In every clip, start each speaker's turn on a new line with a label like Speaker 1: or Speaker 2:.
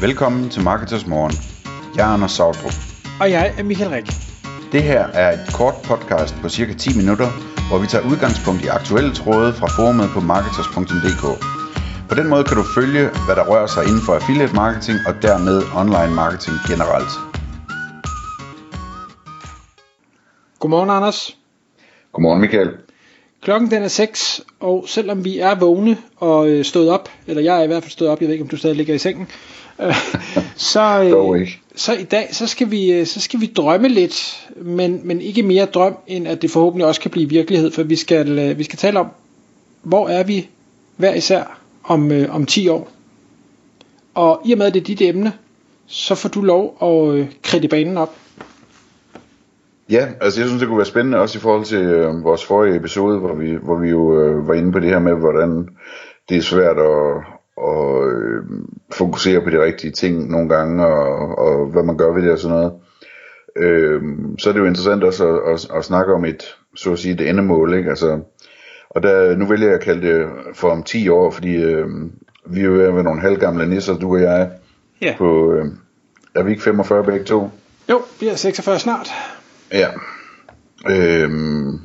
Speaker 1: Velkommen til Marketers Morgen. Jeg er Anders Sautrup.
Speaker 2: Og jeg er Michael Rik.
Speaker 1: Det her er et kort podcast på cirka 10 minutter, hvor vi tager udgangspunkt i aktuelle tråde fra forumet på marketers.dk. På den måde kan du følge, hvad der rører sig inden for affiliate marketing og dermed online marketing generelt.
Speaker 2: Godmorgen, Anders.
Speaker 1: Godmorgen Michael.
Speaker 2: Klokken den er 6, og selvom vi er vågne og øh, stået op, eller jeg er i hvert fald stået op, jeg ved ikke om du stadig ligger i sengen, så, øh, så i dag så skal vi øh, så skal vi drømme lidt, men, men ikke mere drøm end at det forhåbentlig også kan blive virkelighed, for vi skal øh, vi skal tale om hvor er vi hver især om øh, om 10 år. Og i og med at det er dit emne, så får du lov at øh, kridte banen op.
Speaker 1: Ja, altså jeg synes, det kunne være spændende også i forhold til øh, vores forrige episode, hvor vi, hvor vi jo øh, var inde på det her med, hvordan det er svært at, at øh, fokusere på de rigtige ting nogle gange, og, og hvad man gør ved det og sådan noget. Øh, så er det jo interessant også at, at, at snakke om et, så at sige, et endemål, ikke? Altså, og der, nu vælger jeg at kalde det for om 10 år, fordi øh, vi er jo ved at være nogle halvgamle nisser, du og jeg,
Speaker 2: Ja.
Speaker 1: på, øh, er vi ikke 45 begge to?
Speaker 2: Jo, vi er 46 snart.
Speaker 1: Ja. Øhm,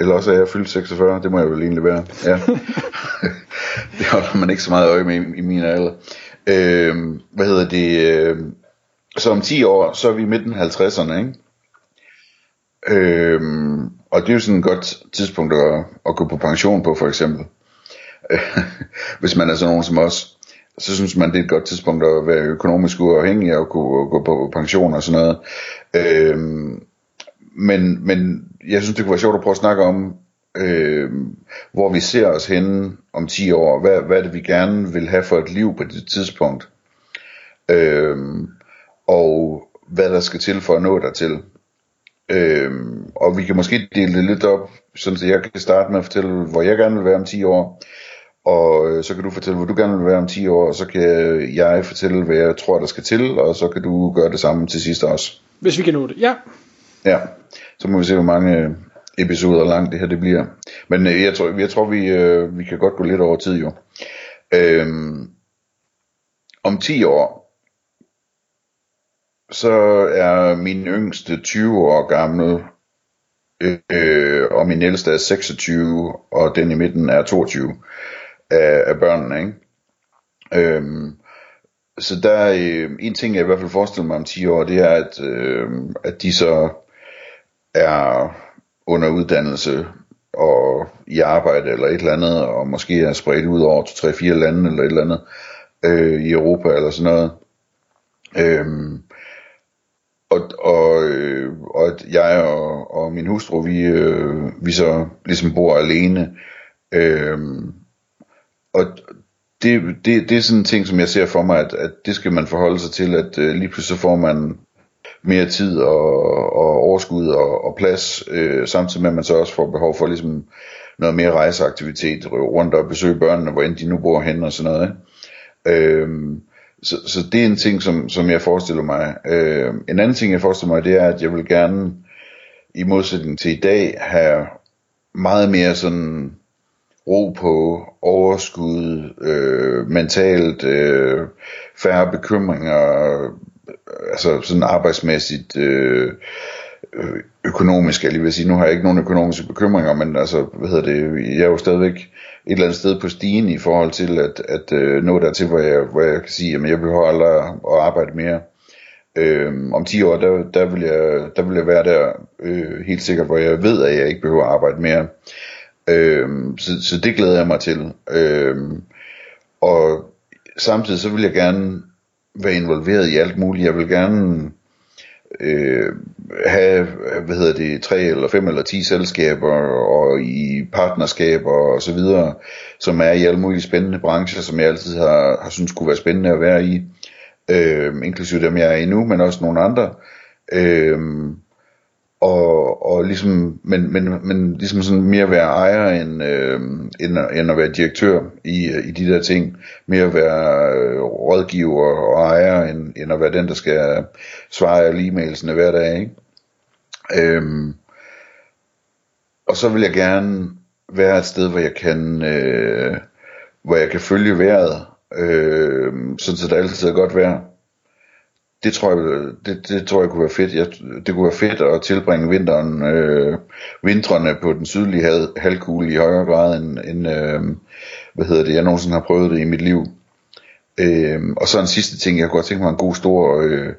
Speaker 1: eller også er jeg fyldt 46, det må jeg vel egentlig være. Ja. det holder man ikke så meget øje med i, i min alder. Øh, hvad hedder det? Øh, Så om 10 år, så er vi i midten 50'erne, ikke? Øh, og det er jo sådan et godt tidspunkt at, at gå på pension på, for eksempel. Hvis man er sådan nogen som os, så synes man, det er et godt tidspunkt at være økonomisk uafhængig og kunne gå på pension og sådan noget. Øh, men, men jeg synes, det kunne være sjovt at prøve at snakke om, øh, hvor vi ser os henne om 10 år. Hvad, hvad det, vi gerne vil have for et liv på det tidspunkt? Øh, og hvad der skal til for at nå dertil. Øh, og vi kan måske dele det lidt op, sådan så jeg kan starte med at fortælle, hvor jeg gerne vil være om 10 år. Og øh, så kan du fortælle, hvor du gerne vil være om 10 år, og så kan jeg fortælle, hvad jeg tror, der skal til, og så kan du gøre det samme til sidst også.
Speaker 2: Hvis vi kan nå det. Ja,
Speaker 1: Ja, så må vi se, hvor mange episoder langt det her det bliver. Men øh, jeg tror, jeg tror vi, øh, vi kan godt gå lidt over tid jo. Øhm, om 10 år, så er min yngste 20 år gammel, øh, og min ældste er 26, og den i midten er 22 af, af børnene, ikke? Øhm, så der er øh, en ting, jeg i hvert fald forestiller mig om 10 år, det er, at, øh, at de så er under uddannelse og i arbejde eller et eller andet, og måske er spredt ud over 2-3-4 lande eller et eller andet øh, i Europa eller sådan noget. Øhm, og, og, øh, og at jeg og, og min hustru, vi, øh, vi så ligesom bor alene. Øhm, og det, det, det er sådan en ting, som jeg ser for mig, at, at det skal man forholde sig til, at øh, lige pludselig så får man mere tid og, og overskud og, og plads, øh, samtidig med at man så også får behov for ligesom noget mere rejseaktivitet rundt og besøge børnene, hvor end de nu bor hen og sådan noget. Ikke? Øhm, så, så det er en ting, som, som jeg forestiller mig. Øh, en anden ting, jeg forestiller mig, det er, at jeg vil gerne, i modsætning til i dag, have meget mere sådan ro på, overskud, øh, mentalt, øh, færre bekymringer, altså sådan arbejdsmæssigt, øh, økonomisk, jeg lige vil sige, nu har jeg ikke nogen økonomiske bekymringer, men altså, hvad hedder det, jeg er jo stadigvæk et eller andet sted på stigen i forhold til at, at øh, nå dertil, hvor jeg, hvor jeg kan sige, at jeg behøver aldrig at arbejde mere. Øh, om 10 år, der, der, vil jeg, der vil jeg være der øh, helt sikkert, hvor jeg ved, at jeg ikke behøver at arbejde mere. Øhm, så, så det glæder jeg mig til. Øhm, og samtidig så vil jeg gerne være involveret i alt muligt. Jeg vil gerne øh, have, hvad hedder det, tre eller fem eller ti selskaber og i partnerskaber og så videre, som er i alle mulige spændende brancher, som jeg altid har, har synes kunne være spændende at være i. Øh, inklusive dem jeg er i nu, men også nogle andre. Øh, og, og ligesom, men, men, men ligesom sådan mere være ejer end, øh, end, end at være direktør i, i de der ting. Mere være øh, rådgiver og ejer end, end at være den, der skal svare alle e-mailsene hver dag. Ikke? Øhm, og så vil jeg gerne være et sted, hvor jeg kan, øh, hvor jeg kan følge vejret øh, sådan så der altid er godt vejr. Det tror jeg, det, det tror jeg kunne være fedt. Jeg, det kunne være fedt at tilbringe vinteren, øh, vintrene på den sydlige hal, halvkugle i højere grad end, end øh, hvad hedder det, jeg nogensinde har prøvet det i mit liv. Øh, og så en sidste ting, jeg kunne godt tænke mig en god stor øh,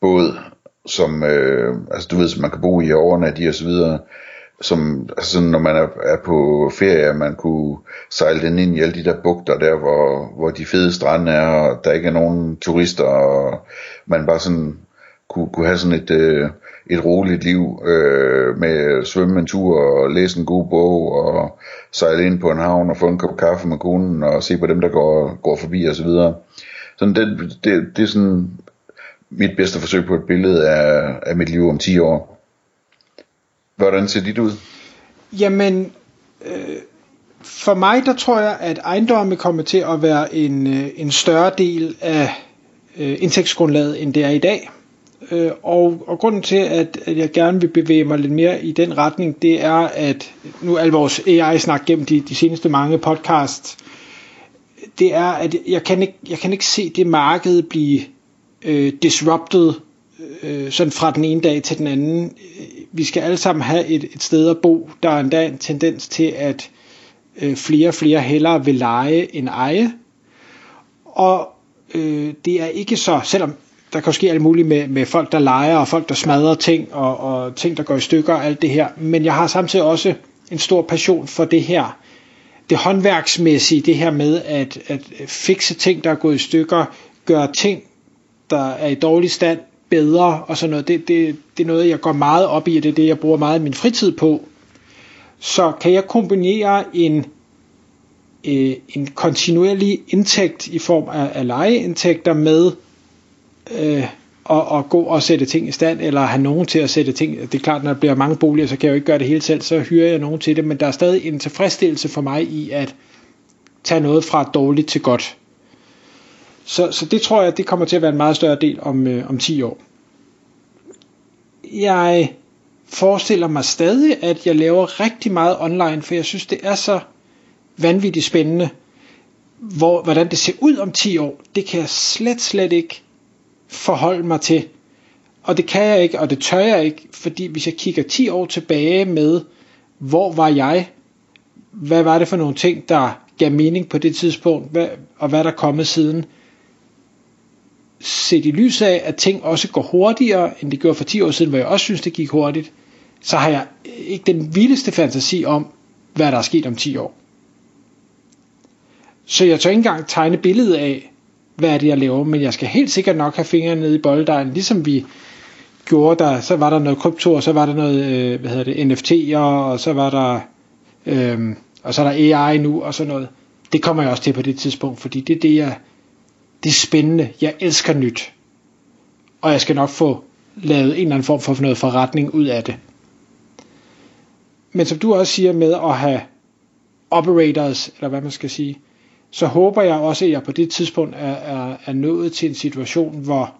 Speaker 1: båd, som, øh, altså du ved, som man kan bo i og overnatte i og så videre, som, altså når man er, er på ferie, man kunne sejle den ind i alle de der bugter der, hvor, hvor de fede strande er, og der ikke er nogen turister, og man bare sådan kunne, kunne have sådan et, øh, et roligt liv øh, med svømme en tur og læse en god bog og sejle ind på en havn og få en kop kaffe med konen og se på dem, der går, går forbi og så videre. Sådan det, det, det er sådan mit bedste forsøg på et billede af, af mit liv om 10 år. Hvordan ser dit ud?
Speaker 2: Jamen, øh, for mig der tror jeg, at ejendomme kommer til at være en, øh, en større del af øh, indtægtsgrundlaget, end det er i dag. Øh, og, og grunden til, at, at jeg gerne vil bevæge mig lidt mere i den retning, det er, at nu al vores AI-snak gennem de, de seneste mange podcasts, det er, at jeg kan ikke, jeg kan ikke se det marked blive øh, disrupted øh, sådan fra den ene dag til den anden. Vi skal alle sammen have et, et sted at bo. Der er endda en tendens til, at øh, flere og flere hellere vil lege end eje. Og øh, det er ikke så, selvom der kan ske alt muligt med, med folk, der leger, og folk, der smadrer ting, og, og ting, der går i stykker, og alt det her. Men jeg har samtidig også en stor passion for det her, det håndværksmæssige, det her med at, at fikse ting, der er gået i stykker, gøre ting, der er i dårlig stand, bedre og sådan noget. Det, det, det er noget, jeg går meget op i, og det er det, jeg bruger meget af min fritid på. Så kan jeg kombinere en, øh, en kontinuerlig indtægt i form af, af lejeindtægter med øh, at, at gå og sætte ting i stand, eller have nogen til at sætte ting. Det er klart, når der bliver mange boliger, så kan jeg jo ikke gøre det hele selv, så hyrer jeg nogen til det, men der er stadig en tilfredsstillelse for mig i at tage noget fra dårligt til godt. Så, så det tror jeg, det kommer til at være en meget større del om, øh, om 10 år. Jeg forestiller mig stadig, at jeg laver rigtig meget online, for jeg synes, det er så vanvittigt spændende, hvor, hvordan det ser ud om 10 år. Det kan jeg slet, slet ikke forholde mig til. Og det kan jeg ikke, og det tør jeg ikke, fordi hvis jeg kigger 10 år tilbage med, hvor var jeg, hvad var det for nogle ting, der gav mening på det tidspunkt, hvad, og hvad der er kommet siden, set i lys af, at ting også går hurtigere, end det gjorde for 10 år siden, hvor jeg også synes, det gik hurtigt, så har jeg ikke den vildeste fantasi om, hvad der er sket om 10 år. Så jeg tør ikke engang tegne billedet af, hvad er det, jeg laver, men jeg skal helt sikkert nok have fingrene nede i bolddejen, ligesom vi gjorde der, så var der noget krypto, og så var der noget, øh, hvad hedder det, NFT'er, og så var der, øhm, og så er der AI nu, og sådan noget. Det kommer jeg også til på det tidspunkt, fordi det er det, jeg, det er spændende, jeg elsker nyt, og jeg skal nok få lavet en eller anden form for noget forretning ud af det. Men som du også siger med at have operators, eller hvad man skal sige, så håber jeg også, at jeg på det tidspunkt er, er, er nået til en situation, hvor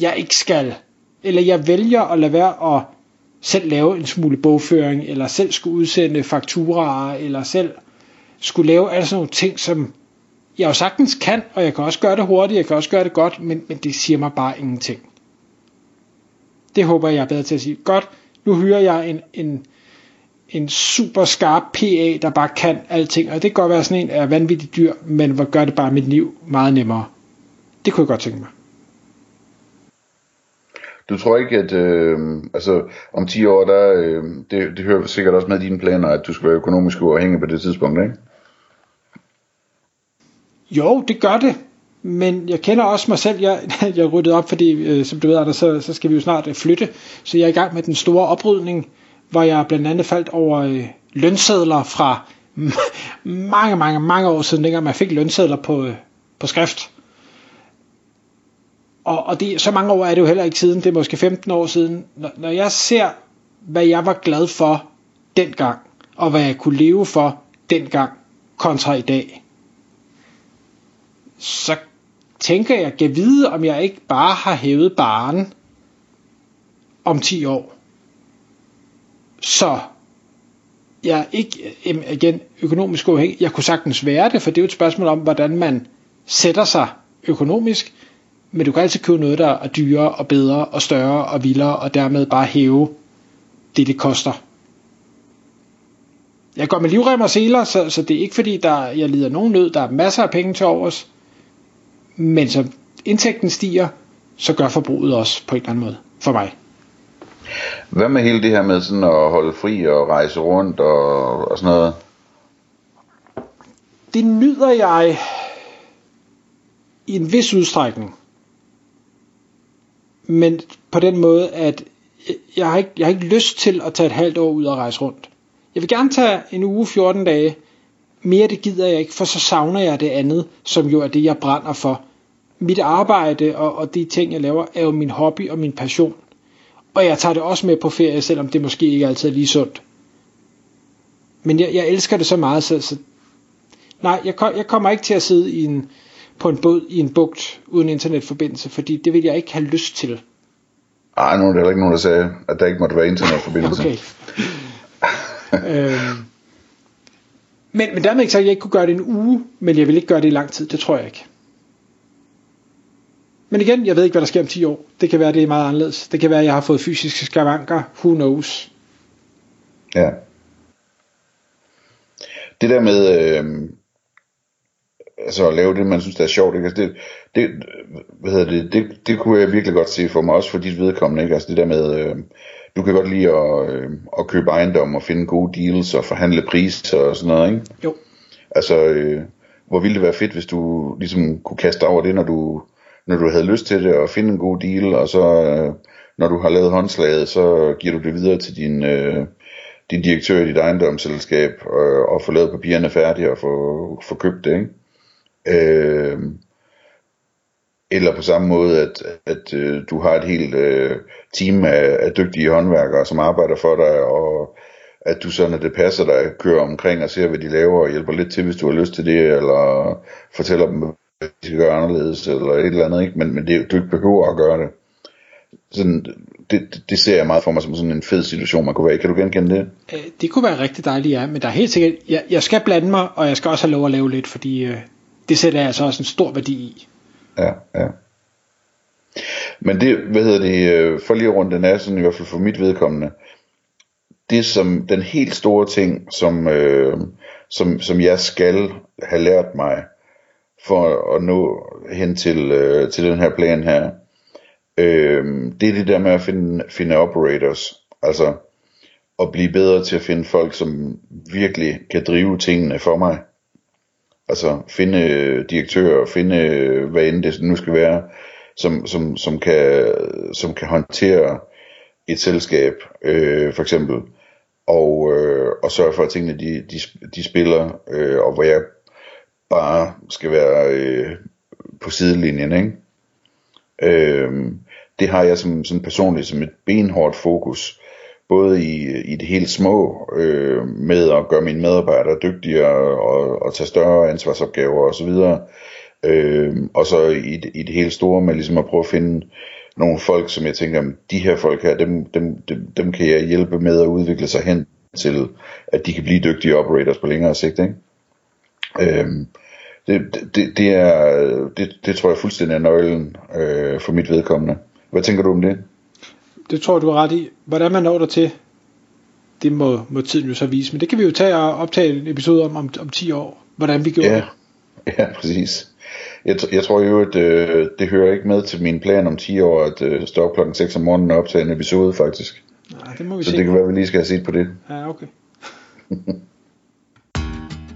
Speaker 2: jeg ikke skal, eller jeg vælger at lade være at selv lave en smule bogføring, eller selv skulle udsende fakturaer, eller selv skulle lave alle sådan nogle ting, som jeg jo sagtens kan, og jeg kan også gøre det hurtigt, jeg kan også gøre det godt, men, men det siger mig bare ingenting. Det håber jeg, er bedre til at sige. Godt, nu hyrer jeg en, en, en super skarp PA, der bare kan alting, og det kan godt være sådan en er vanvittigt dyr, men hvor gør det bare mit liv meget nemmere. Det kunne jeg godt tænke mig.
Speaker 1: Du tror ikke, at øh, altså, om 10 år, der, øh, det, det hører sikkert også med dine planer, at du skal være økonomisk uafhængig på det tidspunkt, ikke?
Speaker 2: Jo, det gør det. Men jeg kender også mig selv. Jeg, jeg ryddede op, fordi øh, som du ved, Anders, så, så skal vi jo snart øh, flytte. Så jeg er i gang med den store oprydning, hvor jeg blandt andet faldt over øh, lønsedler fra mange, mange, mange år siden, dengang man fik lønsedler på, øh, på skrift. Og, og det, så mange år er det jo heller ikke siden, det er måske 15 år siden. Når, når jeg ser, hvad jeg var glad for dengang, og hvad jeg kunne leve for dengang, kontra i dag, så tænker jeg, kan vide, om jeg ikke bare har hævet baren om 10 år. Så jeg er ikke igen økonomisk uafhængig. Jeg kunne sagtens være det, for det er jo et spørgsmål om, hvordan man sætter sig økonomisk, men du kan altid købe noget, der er dyrere og bedre og større og vildere, og dermed bare hæve det, det koster. Jeg går med livrem og seler, så, så det er ikke fordi, der, jeg lider nogen nød. Der er masser af penge til overs. Men så indtægten stiger, så gør forbruget også på en eller anden måde for mig.
Speaker 1: Hvad med hele det her med sådan at holde fri og rejse rundt og, og sådan noget?
Speaker 2: Det nyder jeg i en vis udstrækning. Men på den måde, at jeg har, ikke, jeg har ikke lyst til at tage et halvt år ud og rejse rundt. Jeg vil gerne tage en uge, 14 dage. Mere det gider jeg ikke, for så savner jeg det andet, som jo er det, jeg brænder for. Mit arbejde og, og de ting, jeg laver, er jo min hobby og min passion. Og jeg tager det også med på ferie, selvom det måske ikke altid er lige sundt. Men jeg, jeg elsker det så meget, så, så nej, jeg, jeg kommer ikke til at sidde i en, på en båd i en bugt uden internetforbindelse, fordi det vil jeg ikke have lyst til.
Speaker 1: Ej, nu er der ikke nogen, der sagde, at der ikke måtte være internetforbindelse.
Speaker 2: okay. øhm, men, men dermed ikke sagt, at jeg ikke kunne gøre det en uge, men jeg vil ikke gøre det i lang tid, det tror jeg ikke. Men igen, jeg ved ikke, hvad der sker om 10 år. Det kan være, det er meget anderledes. Det kan være, at jeg har fået fysiske skavanker. Who knows?
Speaker 1: Ja. Det der med, øh, altså at lave det, man synes, der er sjovt, ikke? Altså det, det, hvad hedder det, det, det kunne jeg virkelig godt se for mig, også for dit vedkommende, ikke? Altså det der med, øh, du kan godt lide at, øh, at købe ejendom og finde gode deals og forhandle priser og sådan noget, ikke?
Speaker 2: Jo.
Speaker 1: Altså, øh, hvor ville det være fedt, hvis du ligesom kunne kaste over det, når du, når du havde lyst til det, og finde en god deal, og så, øh, når du har lavet håndslaget, så giver du det videre til din, øh, din direktør i dit ejendomsselskab, øh, og, og få lavet papirerne færdige og få, få købt det, ikke? Øh, eller på samme måde, at, at øh, du har et helt øh, team af, af dygtige håndværkere, som arbejder for dig, og at du så, når det passer dig, kører omkring og ser, hvad de laver, og hjælper lidt til, hvis du har lyst til det, eller fortæller dem, de skal gøre anderledes, eller et eller andet, ikke? Men, men det, du ikke behøver at gøre det. Sådan, det, det ser jeg meget for mig som sådan en fed situation, man kunne være i. Kan du genkende det?
Speaker 2: Øh, det kunne være rigtig dejligt, ja. Men der er helt sikkert, jeg, jeg skal blande mig, og jeg skal også have lov at lave lidt, fordi øh, det sætter jeg altså også en stor værdi i.
Speaker 1: Ja, ja. Men det, hvad hedder det, øh, for lige rundt den er sådan i hvert fald for mit vedkommende, det som den helt store ting, som, øh, som, som jeg skal have lært mig, for at nå hen til, øh, til den her plan her, øh, det er det der med at finde, finde operators, altså at blive bedre til at finde folk, som virkelig kan drive tingene for mig. Altså finde øh, direktører, finde øh, hvad end det nu skal være, som, som, som, kan, som kan håndtere et selskab, øh, for eksempel, og, øh, og sørge for, at tingene de, de, de spiller, øh, og hvor jeg bare skal være øh, på sidelinjen, ikke? Øh, det har jeg som, som personligt som et benhårdt fokus, både i, i det helt små, øh, med at gøre mine medarbejdere dygtigere og, og tage større ansvarsopgaver osv., øh, og så i, i det helt store med ligesom at prøve at finde nogle folk, som jeg tænker, de her folk her, dem, dem, dem, dem kan jeg hjælpe med at udvikle sig hen til, at de kan blive dygtige operators på længere sigt, ikke? Øhm, det, det, det, er, det, det tror jeg fuldstændig er nøglen øh, for mit vedkommende. Hvad tænker du om det?
Speaker 2: Det tror du er ret i. Hvordan man når der til, det må, må tiden jo så vise. Men det kan vi jo tage og optage en episode om, om, om 10 år, hvordan vi gjorde
Speaker 1: ja,
Speaker 2: det.
Speaker 1: Ja, præcis. Jeg, jeg tror jo, at øh, det hører ikke med til min plan om 10 år, at øh, stå klokken 6 om morgenen og optage en episode faktisk.
Speaker 2: Nej, det må vi
Speaker 1: Så
Speaker 2: se.
Speaker 1: det kan være, at vi lige skal have set på det.
Speaker 2: Ja, okay.